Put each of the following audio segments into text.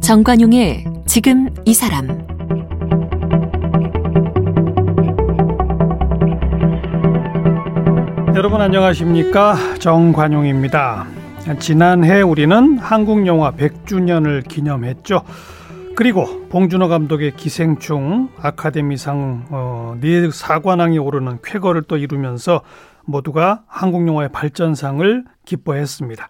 정관용의 지금 이 사람 여러분 안녕하십니까 정관용입니다. 지난해 우리는 한국 영화 100주년을 기념했죠. 그리고 봉준호 감독의 기생충 아카데미상 어, 네 사관왕이 오르는 쾌거를 또 이루면서 모두가 한국 영화의 발전상을 기뻐했습니다.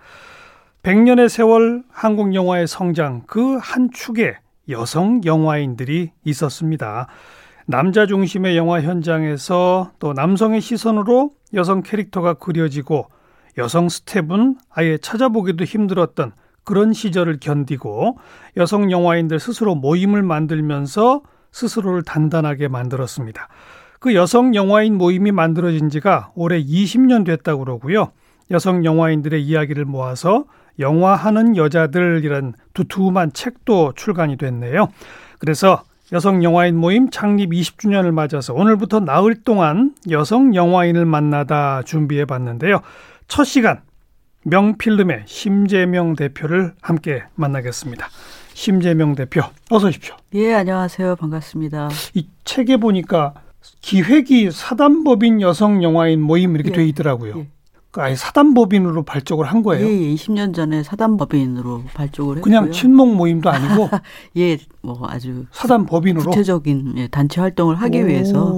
100년의 세월 한국 영화의 성장 그 한 축에 여성 영화인들이 있었습니다. 남자 중심의 영화 현장에서 또 남성의 시선으로 여성 캐릭터가 그려지고 여성 스텝은 아예 찾아보기도 힘들었던 그런 시절을 견디고 여성 영화인들 스스로 모임을 만들면서 스스로를 단단하게 만들었습니다. 그 여성 영화인 모임이 만들어진 지가 올해 20년 됐다고 그러고요. 여성 영화인들의 이야기를 모아서 영화하는 여자들이란 두툼한 책도 출간이 됐네요. 그래서 여성 영화인 모임 창립 20주년을 맞아서 오늘부터 나흘 동안 여성 영화인을 만나다 준비해 봤는데요. 첫 시간 명필름의 심재명 대표를 함께 만나겠습니다. 심재명 대표, 어서 오십시오. 예, 안녕하세요. 반갑습니다. 이 책에 보니까 기획이 사단법인 여성 영화인 모임 이렇게 예, 돼 있더라고요. 예. 그 아예 사단법인으로 발족을 한 거예요? 예, 20년 예, 전에 사단법인으로 발족을 했고요. 그냥 친목 모임도 아니고 예, 뭐 아주 사단법인으로 구체적인 예, 단체 활동을 하기 오. 위해서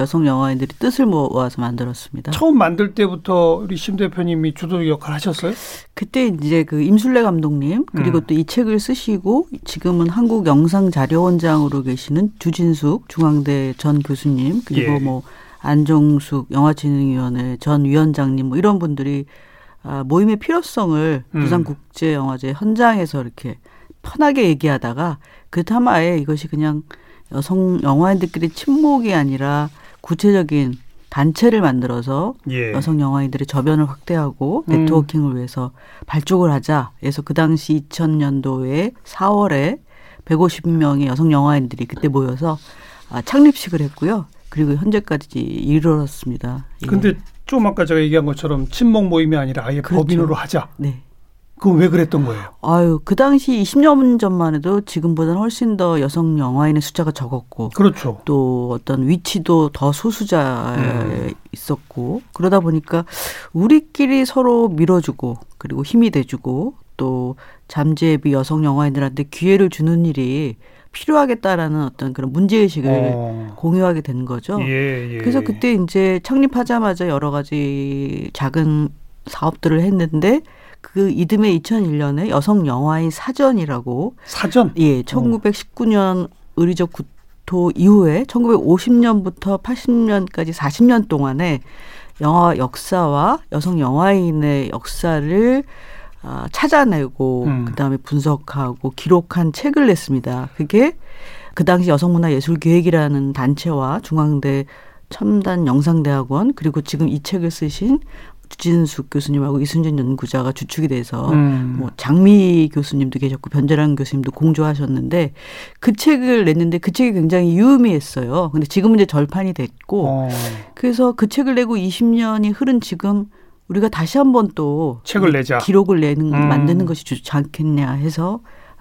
여성 영화인들이 뜻을 모아서 만들었습니다. 처음 만들 때부터 우리 심 대표님이 주도 역할 하셨어요? 그때 이제 그 임술래 감독님 그리고 음. 또이 책을 쓰시고 지금은 한국 영상 자료원장으로 계시는 주진숙 중앙대 전 교수님 그리고 예. 뭐 안종숙 영화진흥위원회 전 위원장님 뭐 이런 분들이 아, 모임의 필요성을 음. 부산국제영화제 현장에서 이렇게 편하게 얘기하다가 그 타마에 이것이 그냥 여성 영화인들끼리 친목이 아니라 구체적인 단체를 만들어서 예. 여성 영화인들의 저변을 확대하고 음. 네트워킹을 위해서 발족을 하자. 그래서 그 당시 2000년도에 4월에 150명의 여성 영화인들이 그때 모여서 아, 창립식을 했고요. 그리고 현재까지 이르렀습니다. 예. 근데 좀 아까 제가 얘기한 것처럼 친목 모임이 아니라 아예 그렇죠. 법인으로 하자. 네. 그건 왜 그랬던 거예요? 아유, 그 당시 20년 전만 해도 지금보다는 훨씬 더 여성 영화인의 숫자가 적었고. 그렇죠. 또 어떤 위치도 더 소수자에 음. 있었고. 그러다 보니까 우리끼리 서로 밀어주고, 그리고 힘이 돼주고, 또 잠재비 여성 영화인들한테 기회를 주는 일이 필요하겠다라는 어떤 그런 문제의식을 어. 공유하게 된 거죠. 예, 예. 그래서 그때 이제 창립하자마자 여러 가지 작은 사업들을 했는데 그 이듬해 2001년에 여성 영화인 사전이라고 사전 예 1919년 의리적 구토 이후에 1950년부터 80년까지 40년 동안에 영화 역사와 여성 영화인의 역사를 아, 찾아내고 음. 그다음에 분석하고 기록한 책을 냈습니다. 그게 그 당시 여성문화예술기획이라는 단체와 중앙대 첨단 영상대학원 그리고 지금 이 책을 쓰신 주진숙 교수님하고 이순진 연구자가 주축이 돼서 음. 뭐 장미 교수님도 계셨고 변재란 교수님도 공조하셨는데 그 책을 냈는데 그 책이 굉장히 유의미했어요. 근데 지금은 이제 절판이 됐고 어. 그래서 그 책을 내고 20년이 흐른 지금 우리가 다시 한번 또 책을 내자 기록을 내는 음. 만드는 것이 좋지 않겠냐 해서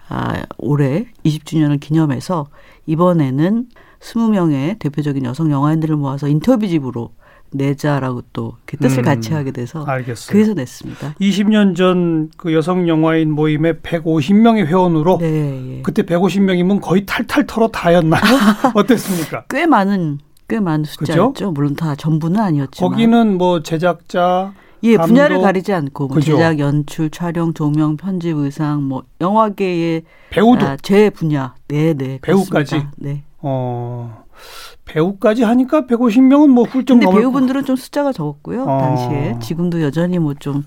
아, 올해 20주년을 기념해서 이번에는 20명의 대표적인 여성 영화인들을 모아서 인터뷰집으로 내자라고 또 뜻을 음, 같이 하게 돼서 알겠어요. 그래서 냈습니다. 20년 전 그 여성 영화인 모임에 150명의 회원으로 네, 예. 그때 150명이면 거의 탈탈 털어 다였나요? 어땠습니까? 꽤 많은 꽤 많은 숫자였죠. 그죠? 물론 다 전부는 아니었지만 거기는 뭐 제작자 예, 분야를 가리지 않고 뭐 제작, 연출, 촬영, 조명, 편집, 의상, 뭐 영화계의 배우도 아, 제 분야, 네, 네, 배우까지. 그렇습니다. 네. 어. 배우까지 하니까 150명은 뭐 훌쩍 근데 배우분들은 좀 숫자가 적었고요. 어. 당시에 지금도 여전히 뭐 좀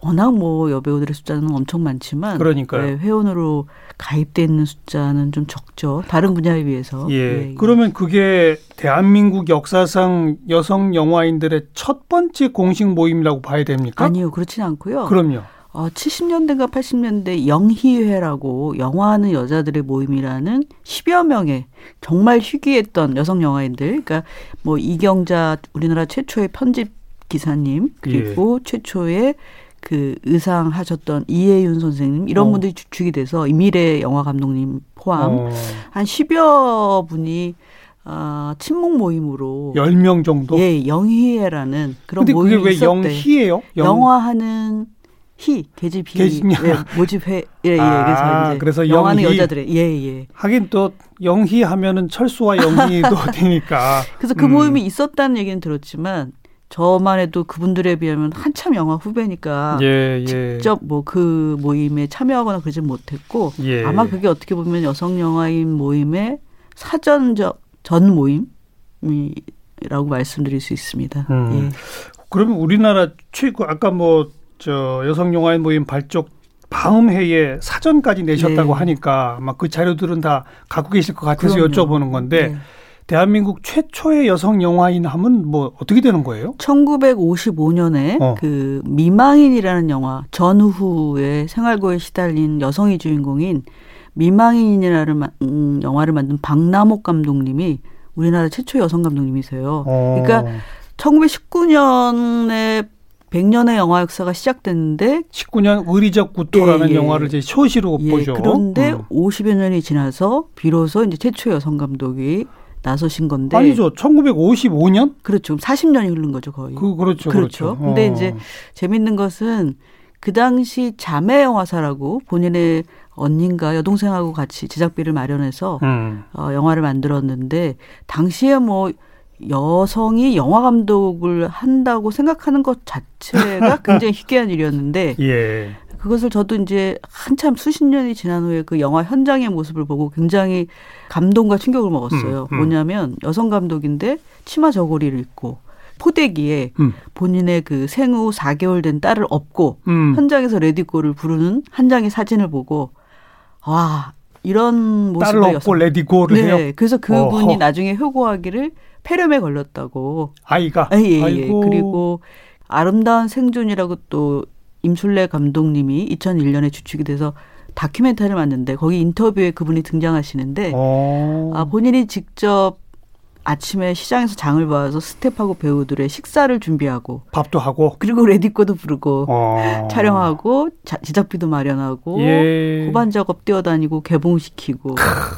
워낙 뭐 여배우들의 숫자는 엄청 많지만 그러니까요. 네, 회원으로 가입돼 있는 숫자는 좀 적죠. 다른 분야에 비해서. 예. 예, 예. 그러면 그게 대한민국 역사상 여성 영화인들의 첫 번째 공식 모임이라고 봐야 됩니까? 아니요, 그렇지는 않고요. 그럼요. 어, 70년대인가 80년대 영희회라고 영화하는 여자들의 모임이라는 10여 명의 정말 희귀했던 여성 영화인들, 그러니까 뭐 이경자 우리나라 최초의 편집 기사님 그리고 예. 최초의 그 의상 하셨던 이혜윤 선생님 이런 어. 분들이 주축이 돼서 미래 영화 감독님 포함 어. 한 10여 분이 아, 친목 모임으로 10명 정도? 예, 영희회라는 그런 모임이 그게 왜 있었대. 영희예요? 영... 영화하는 희 계집 희 예, 모집회 예, 예. 아, 그래서 이제 그래서 영화는 영희. 여자들의 예, 예. 하긴 또 영희 하면은 철수와 영희도 되니까. 그래서 그 음. 모임이 있었다는 얘기는 들었지만 저만 해도 그분들에 비하면 한참 영화 후배니까 예, 예. 직접 뭐 그 모임에 참여하거나 그러지 못했고 예. 아마 그게 어떻게 보면 여성 영화인 모임의 사전적 전 모임이라고 말씀드릴 수 있습니다. 음. 예. 그러면 우리나라 최고 아까 뭐 저 여성 영화인 모임 발족 방음회에 사전까지 내셨다고 네. 하니까 아마 그 자료들은 다 갖고 계실 것 같아서 그럼요. 여쭤보는 건데 네. 대한민국 최초의 여성 영화인 하면 뭐 어떻게 되는 거예요? 1955년에 어. 그 미망인이라는 영화 전후에 생활고에 시달린 여성이 주인공인 미망인이라는 음, 영화를 만든 박남옥 감독님이 우리나라 최초 여성 감독님이세요. 어. 그러니까 1919년에 100년의 영화 역사가 시작됐는데 19년 의리적 구토라는 예, 예. 영화를 이제 쇼시로 예, 보죠. 그런데 음. 50여 년이 지나서 비로소 이제 최초 여성 감독이 나서신 건데 아니죠. 1955년? 그렇죠. 40년이 흐른 거죠, 거의. 그 그렇죠. 그렇죠. 그렇죠. 근데 어. 이제 재밌는 것은 그 당시 자매 영화사라고 본인의 언닌가 여동생하고 같이 제작비를 마련해서 음. 어, 영화를 만들었는데 당시에 뭐 여성이 영화 감독을 한다고 생각하는 것 자체가 굉장히 희귀한 일이었는데 예. 그것을 저도 이제 한참 수십 년이 지난 후에 그 영화 현장의 모습을 보고 굉장히 감동과 충격을 먹었어요. 음, 음. 뭐냐면 여성 감독인데 치마 저고리를 입고 포대기에 음. 본인의 그 생후 4개월 된 딸을 업고 음. 현장에서 ready go를 부르는 한 장의 사진을 보고 와 이런 모습을 딸을 업고 ready go를 네. 해요. 그래서 그분이 어허. 나중에 회고하기를 폐렴에 걸렸다고. 아이가. 아, 예, 예. 그리고 아름다운 생존이라고 또 임순례 감독님이 2001년에 주축이 돼서 다큐멘터리를 만드는데 거기 인터뷰에 그분이 등장하시는데 어. 아, 본인이 직접 아침에 시장에서 장을 봐서 스텝하고 배우들의 식사를 준비하고 밥도 하고 그리고 레디코도 부르고 어. 촬영하고 자, 제작비도 마련하고 예. 후반 작업 뛰어다니고 개봉시키고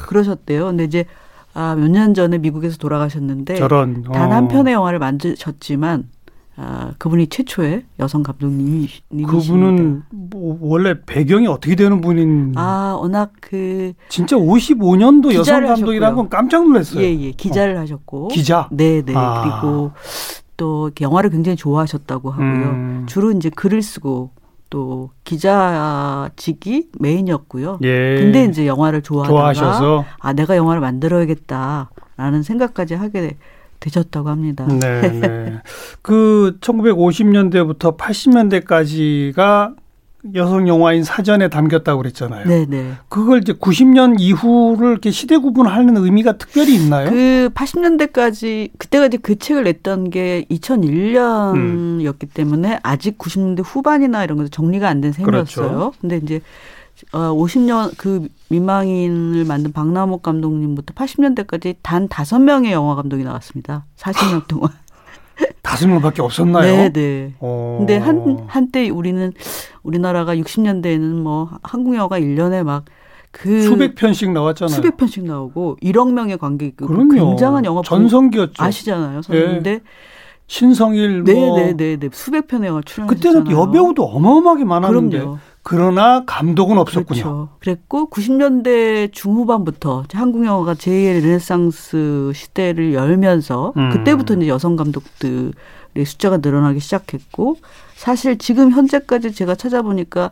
그러셨대요. 근데 이제 아, 몇 년 전에 미국에서 돌아가셨는데 저런 어. 단한 편의 영화를 만드셨지만 아, 그분이 최초의 여성 감독님이 그분은 뭐 원래 배경이 어떻게 되는 분인? 아, 워낙 그 진짜 55년도 여성 감독이라는 건 깜짝 놀랐어요. 예, 예. 기자를 어. 하셨고. 기자. 네, 네. 아. 그리고 또 영화를 굉장히 좋아하셨다고 하고요. 음. 주로 이제 글을 쓰고 또 기자직이 메인이었고요. 예. 근데 이제 영화를 좋아하다가 좋아하셔서. 아, 내가 영화를 만들어야겠다라는 생각까지 하게 되셨다고 합니다. 네, 네. 그 1950년대부터 80년대까지가 여성 영화인 사전에 담겼다고 그랬잖아요. 네, 네. 그걸 이제 90년 이후를 이렇게 시대 구분하는 의미가 특별히 있나요? 그 80년대까지 그때가 이제 그 책을 냈던 게 2001년이었기 음. 때문에 아직 90년대 후반이나 이런 것도 정리가 안 된 셈이었어요. 그렇죠. 근데 이제 어 50년 그 민망인을 만든 박남옥 감독님부터 80년대까지 단 다섯 명의 영화 감독이 나왔습니다. 40년 동안. 다섯 명밖에 없었나요? 네, 네. 어. 근데 한 한때 우리는 우리나라가 60년대에는 뭐 한국 영화가 1년에 막 그 수백 편씩 나왔잖아요. 수백 편씩 나오고 1억 명의 관객 그럼요. 굉장한 영화 전성기였죠. 아시잖아요, 선생님. 네. 신성일 뭐 네네네 네, 네. 수백 편의 영화 출연했잖아요. 그때는 여배우도 어마어마하게 많았는데 그럼요. 그러나 감독은 없었군요. 그렇죠. 그랬고 90년대 중후반부터 한국 영화가 제2의 르네상스 시대를 열면서 음. 그때부터 이제 여성 감독들의 숫자가 늘어나기 시작했고 사실 지금 현재까지 제가 찾아보니까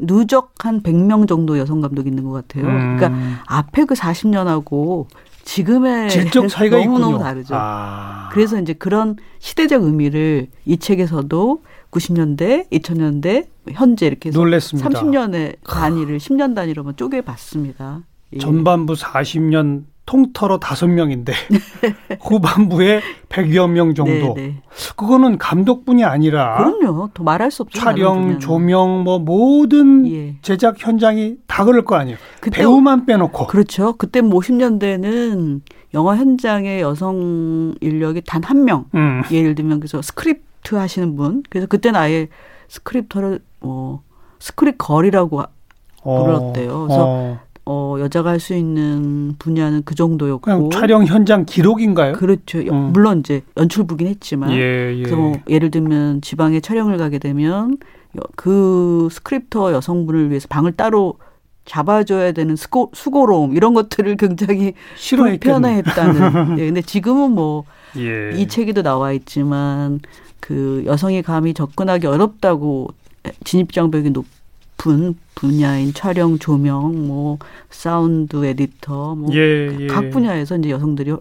누적 한 100명 정도 여성 감독이 있는 것 같아요. 음. 그러니까 앞에 그 40년하고 지금의 질적 차이가 너무너무 있군요. 다르죠. 아. 그래서 이제 그런 시대적 의미를 이 책에서도 90년대, 2000년대, 현재 이렇게 해서 놀랬습니다. 30년의 단위를 10년 단위로만 쪼개 봤습니다. 예. 전반부 40년 통틀어 다섯 명인데 후반부에 100여 명 정도. 네, 네. 그거는 감독뿐이 아니라 그럼요. 더 말할 수 없죠. 촬영, 조명 뭐 모든 예. 제작 현장이 다 그럴 거 아니에요. 그때, 배우만 빼놓고. 그렇죠. 그때 뭐 50년대는 영화 현장에 여성 인력이 단 한 명. 음. 예를 들면 그래서 스크립트 하시는 분. 그래서 그때는 아예 스크립터를 뭐 script girl이라고 어. 불렀대요. 그래서 어. 어, 여자가 할 수 있는 분야는 그 정도였고. 그냥 촬영 현장 기록인가요? 그렇죠. 음. 물론 이제 연출부긴 했지만. 예, 예. 그래서 뭐 예를 들면 지방에 촬영을 가게 되면 그 스크립터 여성분을 위해서 방을 따로 잡아줘야 되는 수고, 수고로움 이런 것들을 굉장히 불편해했다는. 예, 근데 지금은 뭐 이 예. 책에도 나와 있지만 그 여성이 감히 접근하기 어렵다고 진입 장벽이 높 높은 분야인 촬영, 조명, 뭐 사운드 에디터, 뭐각 예, 예. 분야에서 이제 여성들이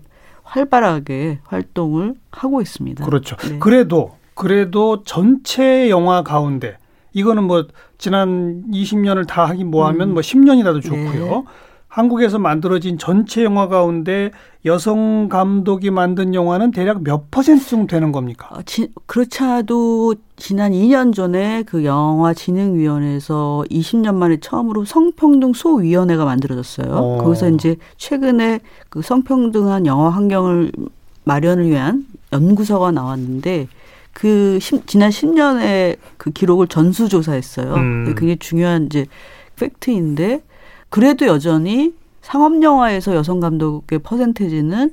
활발하게 활동을 하고 있습니다. 그렇죠. 네. 그래도 그래도 전체 영화 가운데 이거는 뭐 지난 20년을 다 하긴 뭐 하면 음. 뭐 10년이라도 좋고요. 네. 한국에서 만들어진 전체 영화 가운데 여성 감독이 만든 영화는 대략 몇 퍼센트 정도 되는 겁니까? 어, 지, 그렇지않아도 지난 2년 전에 그 영화진흥위원회에서 20년 만에 처음으로 성평등 소위원회가 만들어졌어요. 어. 거기서 이제 최근에 그 성평등한 영화 환경을 마련을 위한 연구서가 나왔는데 그 시, 지난 10년의 그 기록을 전수조사했어요. 음. 굉장히 중요한 이제 팩트인데 그래도 여전히 상업 영화에서 여성 감독의 퍼센테이지는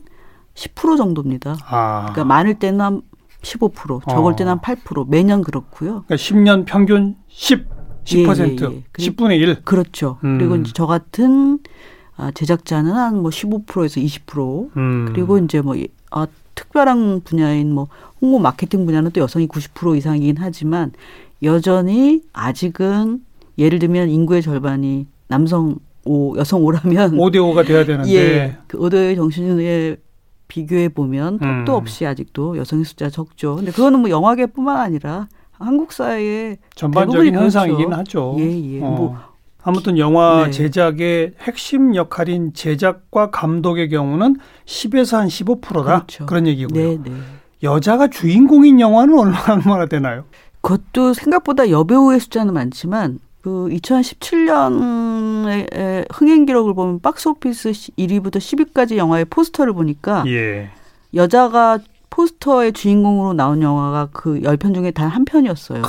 10% 정도입니다. 아. 그러니까 많을 때는 한 15%, 적을 어. 때는 한 8%, 매년 그렇고요. 그러니까 10년 평균 10, 10%, 예, 예, 예. 10분의 1. 그렇죠. 음. 그리고 이제 저 같은 아, 제작자는 한 뭐 15%에서 20%. 음. 그리고 이제 뭐 아, 특별한 분야인 뭐 홍보 마케팅 분야는 또 여성이 90% 이상이긴 하지만 여전히 아직은 예를 들면 인구의 절반이 남성 5, 여성 5라면 5대 5가 돼야 되는데 예, 그 5대 정신에 비교해 보면 턱도 음. 없이 아직도 여성의 숫자 적죠. 근데 그거는 뭐 영화계뿐만 아니라 한국 사회의 전반적인 현상이긴 하죠. 예, 예. 어. 뭐 아무튼 영화 네. 제작의 핵심 역할인 제작과 감독의 경우는 10에서 한 15%다. 그렇죠. 그런 얘기고요. 네, 네. 여자가 주인공인 영화는 얼마나 되나요? 그것도 생각보다 여배우의 숫자는 많지만 그 2017년의 흥행 기록을 보면 박스오피스 1위부터 10위까지 영화의 포스터를 보니까 예. 여자가 포스터의 주인공으로 나온 영화가 그 10편 중에 단 한 편이었어요.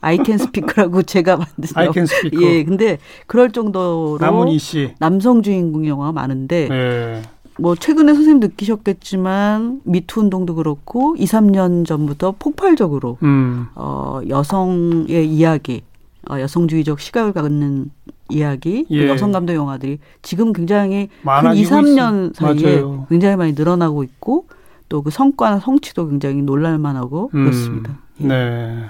I Can Speak라고 제가 만든 I Can Speak. 예, 근데 그럴 정도로 나문희 씨 남성 주인공 영화가 많은데 예. 뭐 최근에 선생님 느끼셨겠지만 미투 운동도 그렇고 2, 3년 전부터 폭발적으로 음. 어 여성의 이야기 어, 여성주의적 시각을 갖는 이야기, 그 예. 여성 감독 영화들이 지금 굉장히 한 2, 3년 있... 사이에 맞아요. 굉장히 많이 늘어나고 있고 또 그 성과나 성취도 굉장히 놀랄만하고 음. 그렇습니다. 예. 네.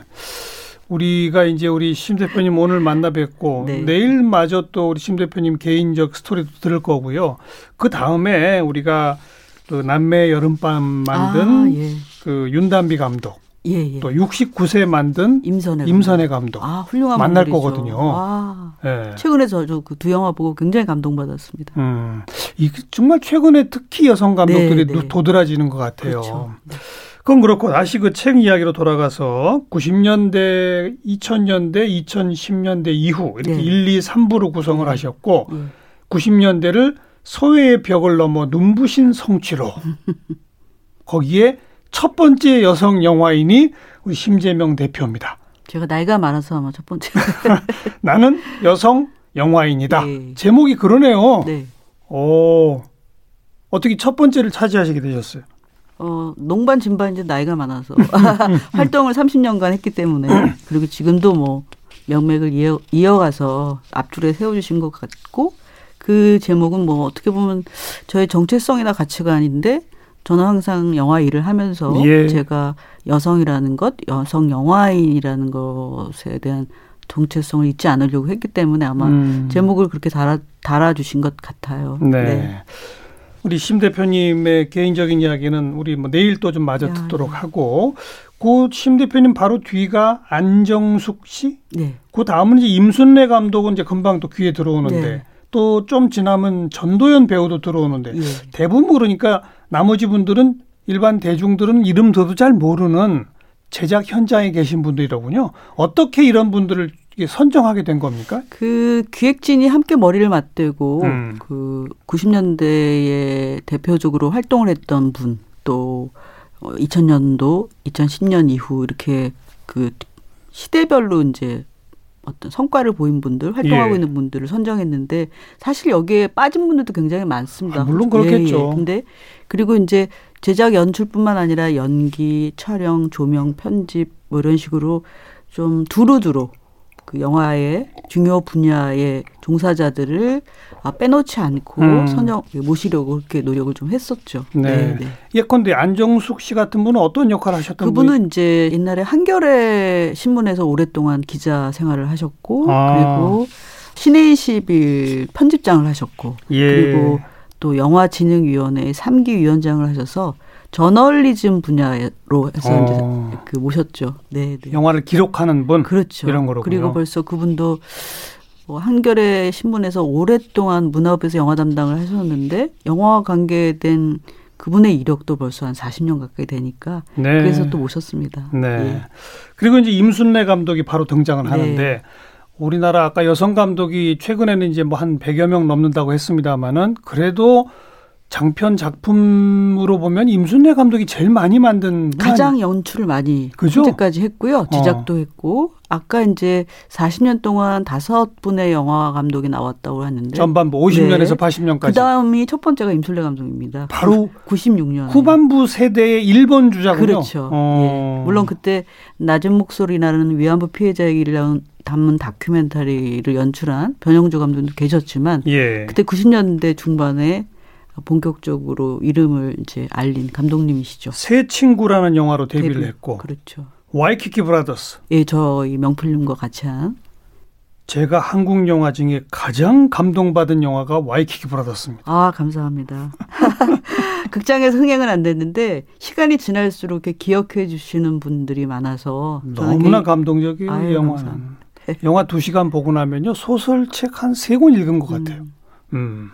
우리가 이제 우리 심 대표님 오늘 만나 뵙고 네. 내일마저 또 우리 심 대표님 개인적 스토리도 들을 거고요. 그 다음에 우리가 그 남매 여름밤 만든 아, 예. 그 윤담비 감독 예, 예. 또 69세 만든 임선혜, 임선혜 감독. 아, 훌륭한 만날 분들이죠. 거거든요. 아, 예. 최근에 저그 두 영화 보고 굉장히 감동받았습니다. 음, 이 정말 최근에 특히 여성 감독들이 네, 네. 도드라지는 것 같아요. 그렇죠. 네. 그건 그렇고 다시 그 책 이야기로 돌아가서 90년대, 2000년대, 2010년대 이후 이렇게 네. 1, 2, 3부로 구성을 하셨고 네. 90년대를 소외의 벽을 넘어 눈부신 성취로 거기에 첫 번째 여성 영화인이 우리 심재명 대표입니다. 제가 나이가 많아서 아마 첫 번째. 나는 여성 영화인이다. 네. 제목이 그러네요. 네. 오, 어떻게 첫 번째를 차지하시게 되셨어요? 어, 농반 진반 이제 나이가 많아서 활동을 30년간 했기 때문에 그리고 지금도 뭐 명맥을 이어, 이어가서 앞줄에 세워주신 것 같고 그 제목은 뭐 어떻게 보면 저의 정체성이나 가치관인데 저는 항상 영화 일을 하면서 예. 제가 여성이라는 것, 여성 영화인이라는 것에 대한 정체성을 잊지 않으려고 했기 때문에 아마 음. 제목을 그렇게 달아, 달아주신 것 같아요. 네. 네. 우리 심 대표님의 개인적인 이야기는 우리 뭐 내일 또 좀 마저 야, 듣도록 네. 하고 그 심 대표님 바로 뒤가 안정숙 씨. 네. 그 다음은 이제 임순례 감독은 이제 금방 또 귀에 들어오는데 네. 또 좀 지나면 전도연 배우도 들어오는데 예. 대부분 모르니까 나머지 분들은 일반 대중들은 이름 들어도 잘 모르는 제작 현장에 계신 분들이더군요. 어떻게 이런 분들을 선정하게 된 겁니까? 그 기획진이 함께 머리를 맞대고 음. 그 90년대에 대표적으로 활동을 했던 분 또 2000년도, 2010년 이후 이렇게 그 시대별로 이제 어떤 성과를 보인 분들, 활동하고 예. 있는 분들을 선정했는데 사실 여기에 빠진 분들도 굉장히 많습니다. 아, 물론 그렇겠죠. 예, 예. 근데 그리고 이제 제작 연출뿐만 아니라 연기, 촬영, 조명, 편집 뭐 이런 식으로 좀 두루두루 그 영화의 중요 분야의 종사자들을 아, 빼놓지 않고 음. 선정 모시려고 그렇게 노력을 좀 했었죠. 네. 예컨대 안정숙 씨 같은 분은 어떤 역할을 하셨던 분이 그분은 이제 옛날에 한겨레 신문에서 오랫동안 기자 생활을 하셨고 아. 그리고 신의 21 편집장을 하셨고 예. 그리고 또 영화진흥위원회 3기 위원장을 하셔서 저널리즘 분야로 해서 어. 이제 그 모셨죠. 네, 네. 영화를 기록하는 분 그렇죠. 이런 거로군요. 그리고 벌써 그분도 뭐 한겨레 신문에서 오랫동안 문화업에서 영화 담당을 하셨는데 영화와 관계된 그분의 이력도 벌써 한 40년 가까이 되니까 네. 그래서 또 모셨습니다. 네. 예. 그리고 이제 임순례 감독이 바로 등장을 네. 하는데 우리나라 아까 여성 감독이 최근에는 이제 뭐 한 100여 명 넘는다고 했습니다마는 그래도 장편 작품으로 보면 임순례 감독이 제일 많이 만든 분 가장 연출을 많이 그죠? 현재까지 했고요. 어. 제작도 했고 아까 이제 40년 동안 다섯 분의 영화 감독이 나왔다고 하는데 전반부 50년에서 네. 80년까지 그 다음이 첫 번째가 임술래 감독입니다. 바로 96년 후반부 세대의 일본 주자군요. 그렇죠. 어. 예. 물론 그때 낮은 목소리 나는 위안부 피해자 얘기를 담은 다큐멘터리를 연출한 변영주 감독도 계셨지만 예. 그때 90년대 중반에 본격적으로 이름을 이제 알린 감독님이시죠. 세 친구라는 영화로 데뷔를 데뷔. 했고 그렇죠. 와이키키 Brothers 예, 저희 명필름과 같이 한 제가 한국 영화 중에 가장 감동받은 영화가 와이키키 Brothers입니다. 아, 감사합니다. 극장에서 흥행은 안 됐는데 시간이 지날수록 이렇게 기억해 주시는 분들이 많아서 너무나 아유, 영화는. 감사합니다. 영화 두 시간 보고 나면요, 소설책 한 세 권 읽은 것 같아요. 음, 음.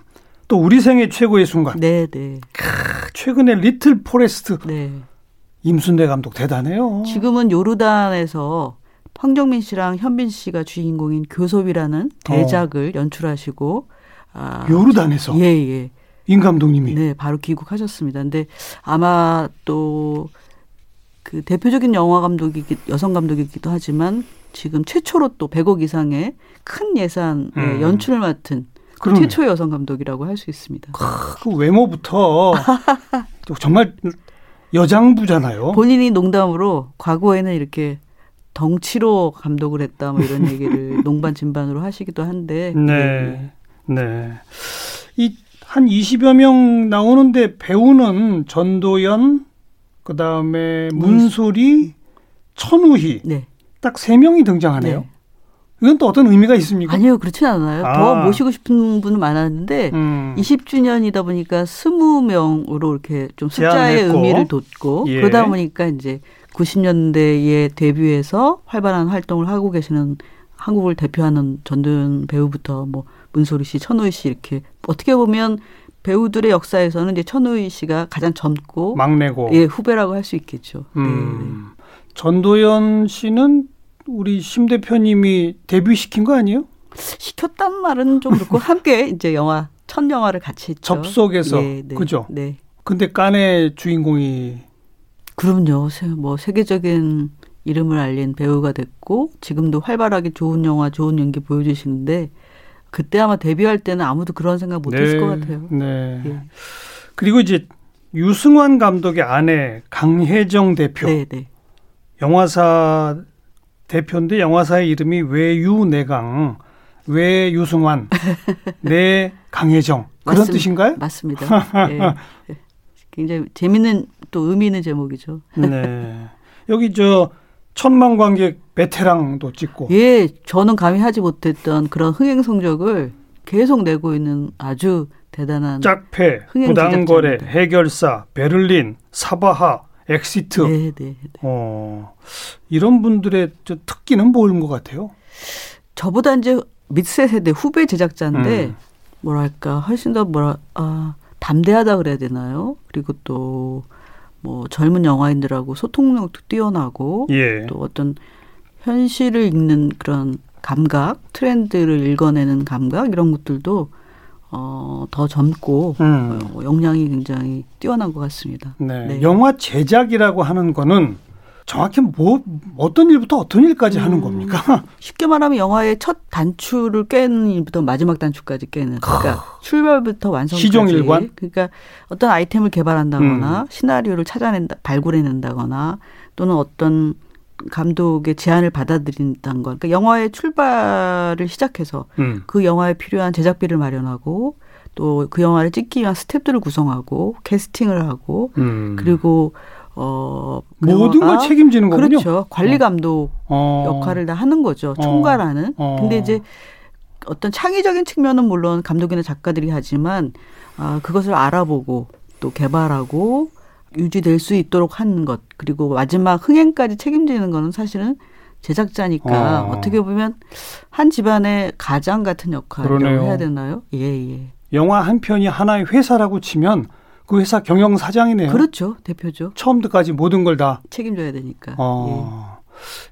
또 우리 생애 최고의 순간. 네, 네. 최근에 Little Forest 네. 임순례 감독 대단해요. 지금은 요르단에서 황정민 씨랑 현빈 씨가 주인공인 교섭이라는 대작을 연출하시고 아, 어. 요르단에서 예, 예. 임 감독님이 네, 바로 귀국하셨습니다. 근데 아마 또 그 대표적인 영화 감독이 여성 감독이기도 하지만 지금 최초로 또 100억 이상의 큰 예산의 음. 연출을 맡은 그. 최초의 여성 감독이라고 할 수 있습니다. 그 외모부터 또 정말 여장부잖아요. 본인이 농담으로 과거에는 이렇게 덩치로 감독을 했다 뭐 이런 얘기를 농반 진반으로 하시기도 한데 예, 네. 네. 이한 20여 명 나오는데 배우는 전도연 그다음에 문소리 천우희 네. 딱세 명이 등장하네요. 네. 이건 또 어떤 의미가 있습니까? 아니요, 그렇진 않아요. 아. 더 모시고 싶은 분은 많았는데 음. 20주년이다 보니까 20명으로 이렇게 좀 숫자의 제한했고. 의미를 뒀고 예. 그러다 보니까 이제 90년대에 데뷔해서 활발한 활동을 하고 계시는 한국을 대표하는 전도연 배우부터 뭐 문소리 씨, 천우희 씨 이렇게 어떻게 보면 배우들의 역사에서는 이제 천우희 씨가 가장 젊고 막내고. 예 후배라고 할 수 있겠죠. 네, 네. 음. 전도연 씨는 우리 심 대표님이 데뷔시킨 거 아니에요? 시켰단 말은 좀 그렇고 함께 이제 영화 첫 영화를 같이 했죠. 접속해서. 예, 네, 그죠? 네. 근데 깐의 주인공이 그럼요. 세- 뭐 세계적인 이름을 알린 배우가 됐고 지금도 활발하게 좋은 영화, 좋은 연기 보여주시는데 그때 아마 데뷔할 때는 아무도 그런 생각 못했을 것 같아요. 네. 예. 그리고 이제 유승환 감독의 아내 강혜정 대표. 네, 네. 영화사 대표인데 영화사의 이름이 외유내강, 외유승환, 내 강혜정 그런 맞습니다. 뜻인가요? 맞습니다. 예. 예. 굉장히 재밌는 또 의미 있는 제목이죠. 네. 여기 저 천만 관객 베테랑도 찍고. 예, 저는 감히 하지 못했던 그런 흥행 성적을 계속 내고 있는 아주 대단한 짝패, 흥행 부당거래. 해결사, 베를린, 사바하, Exit. 네, 네, 네. 어, 이런 분들의 저 특기는 뭐인 것 같아요? 저보다 이제 밑에 세대 후배 제작자인데 음. 뭐랄까 훨씬 더 뭐라 아 담대하다 그래야 되나요? 그리고 또 뭐 젊은 영화인들하고 소통력도 뛰어나고 예. 또 어떤 현실을 읽는 그런 감각, 트렌드를 읽어내는 감각 이런 것들도 어, 더 젊고 음. 어, 역량이 굉장히 뛰어난 것 같습니다. 네. 네. 영화 제작이라고 하는 거는 정확히 뭐 어떤 일부터 어떤 일까지 하는 음. 겁니까? 쉽게 말하면 영화의 첫 단추를 깨는 일부터 마지막 단추까지 깨는 그러니까 출발부터 완성까지 시종일관? 그러니까 어떤 아이템을 개발한다거나 음. 시나리오를 찾아낸다 발굴해낸다거나 또는 어떤 감독의 제안을 받아들인다는 거 그러니까 영화의 출발을 시작해서 음. 그 영화에 필요한 제작비를 마련하고 또 그 영화를 찍기 위한 스탭들을 구성하고 캐스팅을 하고 음. 그리고 어 모든 걸 책임지는 거군요. 그렇죠 관리 감독 어. 역할을 다 하는 거죠. 총괄하는. 어. 근데 이제 어떤 창의적인 측면은 물론 감독이나 작가들이 하지만 아 그것을 알아보고 또 개발하고 유지될 수 있도록 하는 것 그리고 마지막 흥행까지 책임지는 거는 사실은 제작자니까 어. 어. 떻게 보면 한 집안의 가장 같은 그러네요. 해야 되나요? 예, 예. 영화 한 편이 하나의 회사라고 치면 그 회사 경영 사장이네요. 그렇죠. 대표죠. 처음부터까지 모든 걸 다. 책임져야 되니까. 예. 어.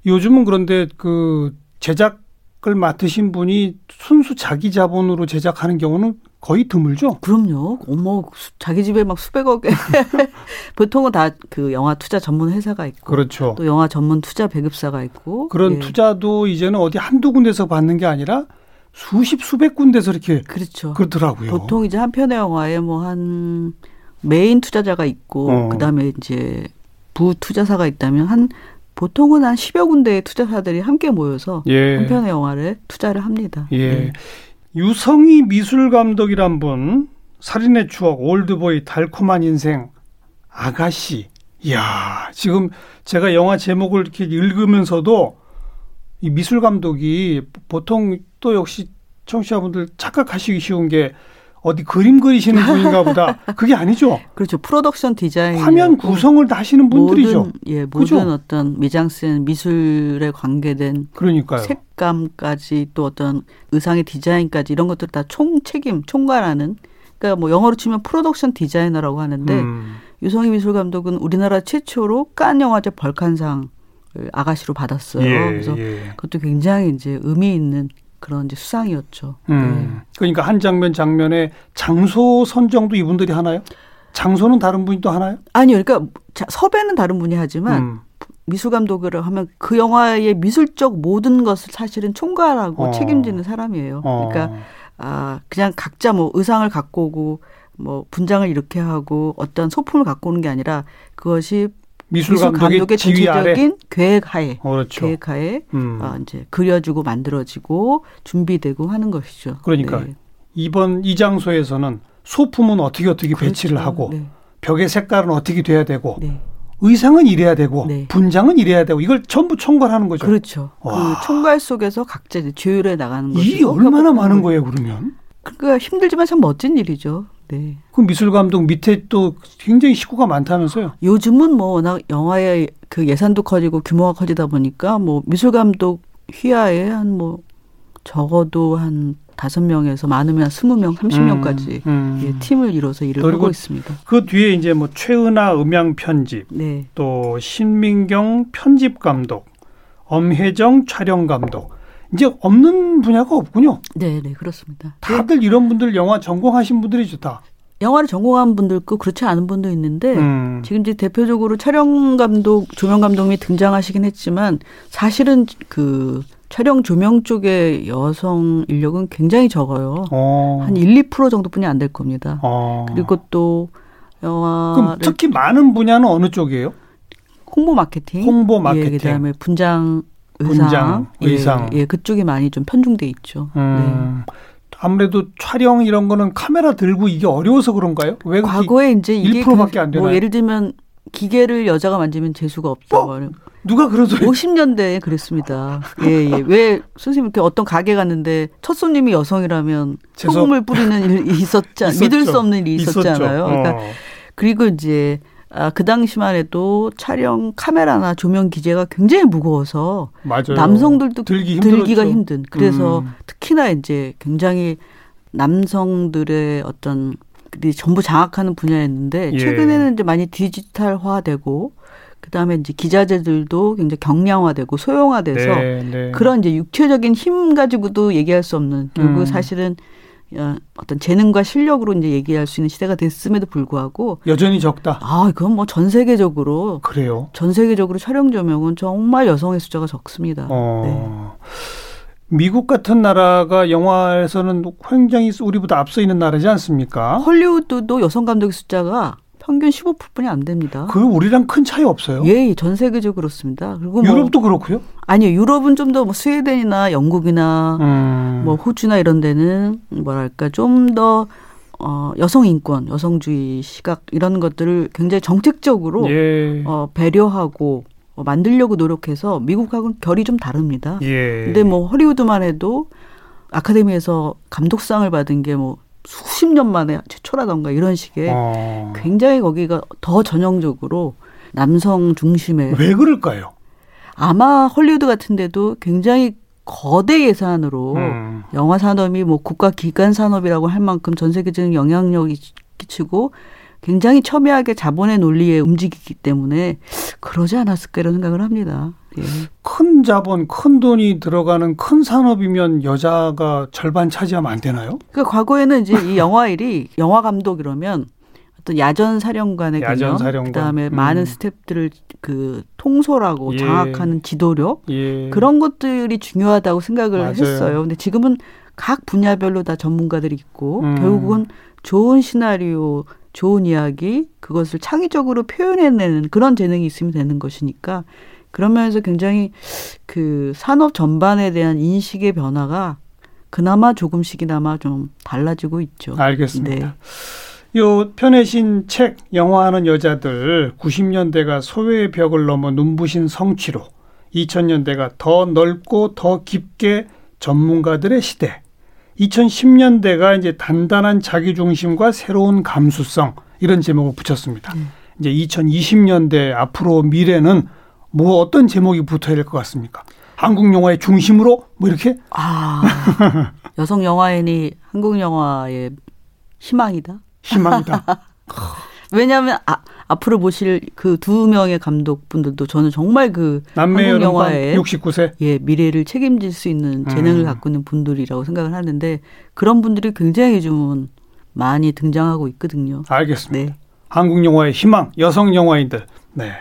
요즘은 그런데 그 제작 을 맡으신 분이 순수 자기 자본으로 제작하는 경우는 거의 드물죠. 그럼요. 어머, 수- 자기 집에 막 수백억에. 보통은 다 그 영화 투자 전문 회사가 있고. 그렇죠. 또 영화 전문 투자 배급사가 있고. 그런 예. 투자도 이제는 어디 한두 군데서 받는 게 아니라 수십 수백 군데서 이렇게 그렇죠. 그렇더라고요. 보통 이제 한 편의 영화에 뭐 한 메인 투자자가 있고 어. 그다음에 이제 부 투자사가 있다면 한 보통은 한 10여 군데의 투자사들이 함께 모여서 예. 한 편의 영화를 투자를 합니다. 예. 네. 유성희 미술 감독이란 분, 살인의 추억, 올드보이, 달콤한 인생, 아가씨. 이야, 지금 제가 영화 제목을 이렇게 읽으면서도 이 미술 감독이 보통 또 역시 청취자분들 착각하시기 쉬운 게 어디 그림 그리시는 분인가 보다. 그게 아니죠. 그렇죠. 프로덕션 디자인 화면 구성을 다 하시는 분들이죠. 모든 예, 모든 그죠? 어떤 미장센 미술에 관계된 그러니까요. 색감까지 또 어떤 의상의 디자인까지 이런 것들 다 총 책임 총괄하는 그러니까 뭐 영어로 치면 프로덕션 디자이너라고 하는데 음. 유성희 미술 감독은 우리나라 최초로 깐 영화제 벌칸상을 아가씨로 받았어요. 예, 그래서 예. 그것도 굉장히 이제 의미 있는 그런 이제 수상이었죠. 음. 그러니까 한 장면 장면에 장소 선정도 이분들이 하나요? 장소는 다른 분이 또 하나요? 아니요, 그러니까 자, 섭외는 다른 분이 하지만 음. 미술 감독을 하면 그 영화의 미술적 모든 것을 사실은 총괄하고 어. 책임지는 사람이에요. 어. 그러니까 아 그냥 각자 뭐 의상을 갖고 오고 뭐 분장을 이렇게 하고 어떤 소품을 갖고 오는 게 아니라 그것이 미술, 미술 감독의, 감독의. 전체적인 계획하에 어, 그렇죠. 계획하에 음. 아, 이제 그려지고 만들어지고 준비되고 하는 것이죠. 그러니까 네. 이번 이 장소에서는 소품은 어떻게 어떻게 그렇죠. 배치를 하고 네. 벽의 색깔은 어떻게 돼야 되고 네. 의상은 이래야 되고 네. 분장은 이래야 되고 이걸 전부 총괄하는 거죠. 그렇죠. 와. 그 총괄 속에서 각자 조율해 나가는 거죠. 일이 얼마나 많은 거예요, 그러면? 그러니까 힘들지만 참 멋진 일이죠. 네. 그 미술 감독 밑에 또 굉장히 식구가 많다면서요? 요즘은 뭐 워낙 영화의 그 예산도 커지고 규모가 커지다 보니까 뭐 미술 감독 휘하에 한 뭐 적어도 한 다섯 명에서 많으면 한 스무 명, 삼십 명까지 음. 예, 팀을 이뤄서 일을 하고 있습니다. 그 뒤에 이제 뭐 최은하 음향 편집, 네. 또 신민경 편집 감독, 엄혜정 촬영 감독. 이제 없는 분야가 없군요. 네, 네, 그렇습니다. 다들 이런 분들 영화 전공하신 분들이죠, 다. 영화를 전공한 분도 있고 그렇지 않은 분도 있는데 음. 지금 이제 대표적으로 촬영 감독, 조명 감독이 등장하시긴 했지만 사실은 그 촬영 조명 쪽의 여성 인력은 굉장히 적어요. 어. 한 1, 2% 정도뿐이 안 될 겁니다. 어. 그리고 또 영화를 특히 많은 분야는 어느 쪽이에요? 홍보 마케팅, 홍보 마케팅. 예, 그다음에 분장, 의상, 분장, 의상. 예, 예, 그쪽이 많이 좀 편중돼 있죠. 음. 아무래도 촬영 이런 거는 카메라 들고 이게 어려워서 그런가요? 왜 네. 과거에 이제 이게 1%밖에 안 되나요? 뭐 예를 들면 기계를 여자가 만지면 재수가 없다고 어? 하는 누가 그러더니 50년대에 그랬습니다. 예, 예. 왜 선생님 이렇게 어떤 가게 갔는데 첫 손님이 여성이라면 소금을 뿌리는 일이 있었지 않. 믿을 수 없는 일이 있었잖아요. 그러니까 어. 그리고 이제 아, 그 당시만 해도 촬영 카메라나 조명 기재가 굉장히 무거워서 맞아요. 남성들도 들기. 들기가 힘든. 그래서 음. 특히나 이제 굉장히 남성들의 어떤 전부 장악하는 분야였는데 예. 최근에는 이제 많이 디지털화되고 그다음에 이제 기자재들도 굉장히 경량화되고 소형화돼서 네, 네. 그런 이제 육체적인 힘 가지고도 얘기할 수 없는 결국 음. 사실은 어, 어떤 재능과 실력으로 이제 얘기할 수 있는 시대가 됐음에도 불구하고 여전히 적다. 아, 그건 뭐 전 세계적으로 그래요. 전 세계적으로 촬영 조명은 정말 여성의 숫자가 적습니다. 어. 네. 미국 같은 나라가 영화에서는 굉장히 우리보다 앞서 있는 나라지 않습니까? 헐리우드도 여성 감독의 숫자가 평균 15%뿐이 안 됩니다. 그 우리랑 큰 차이 없어요? 예, 전 세계적으로 그렇습니다. 그리고 뭐 유럽도 그렇고요? 아니요, 유럽은 좀 더 뭐 스웨덴이나 영국이나 음. 뭐 호주나 이런 데는 뭐랄까 좀더 어, 여성 인권, 여성주의 시각 이런 것들을 굉장히 정책적으로 예. 어, 배려하고 어, 만들려고 노력해서 미국하고는 결이 좀 다릅니다. 예. 근데 뭐 허리우드만 해도 아카데미에서 감독상을 받은 게 뭐 수십 년 만에 최초라던가 이런 식의 어. 굉장히 거기가 더 전형적으로 남성 중심의 왜 그럴까요? 아마 헐리우드 같은 데도 굉장히 거대 예산으로 음. 영화 산업이 뭐 국가 기관 산업이라고 할 만큼 전 세계적인 영향력이 끼치고 굉장히 첨예하게 자본의 논리에 움직이기 때문에 그러지 않았을까 이런 생각을 합니다. 예. 큰 자본, 큰 돈이 들어가는 큰 산업이면 여자가 절반 차지하면 안 되나요? 그 과거에는 이제 이 영화 일이 영화 감독 이러면 어떤 야전 사령관의 야전 사령관. 그다음에 음. 많은 스탭들을 그 통솔하고 예. 장악하는 지도력 예. 그런 것들이 중요하다고 생각을 맞아요. 했어요. 근데 지금은 각 분야별로 다 전문가들이 있고 음. 결국은 좋은 시나리오, 좋은 이야기 그것을 창의적으로 표현해내는 그런 재능이 있으면 되는 것이니까 그런 면에서 굉장히 그 산업 전반에 대한 인식의 변화가 그나마 조금씩이나마 좀 달라지고 있죠. 알겠습니다. 네. 요 편해신 책 영화하는 여자들 90년대가 소외의 벽을 넘어 눈부신 성취로 2000년대가 더 넓고 더 깊게 전문가들의 시대 2010년대가 이제 단단한 자기 중심과 새로운 감수성 이런 제목을 붙였습니다. 음. 이제 2020년대 앞으로 미래는 뭐 어떤 제목이 붙어야 될 것 같습니까? 한국 영화의 중심으로 뭐 이렇게? 아 여성 영화인이 한국 영화의 희망이다. 희망이다. 왜냐하면 아, 앞으로 보실 그 두 명의 감독분들도 저는 정말 그 한국 영화의 69세 예 미래를 책임질 수 있는 재능을 음. 갖고 있는 분들이라고 생각을 하는데 그런 분들이 굉장히 좀 많이 등장하고 있거든요. 알겠습니다. 네. 한국 영화의 희망 여성 영화인들 네.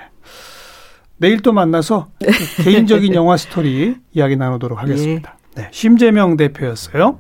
내일 또 만나서 네. 개인적인 영화 스토리 이야기 나누도록 하겠습니다. 네. 네. 심재명 대표였어요.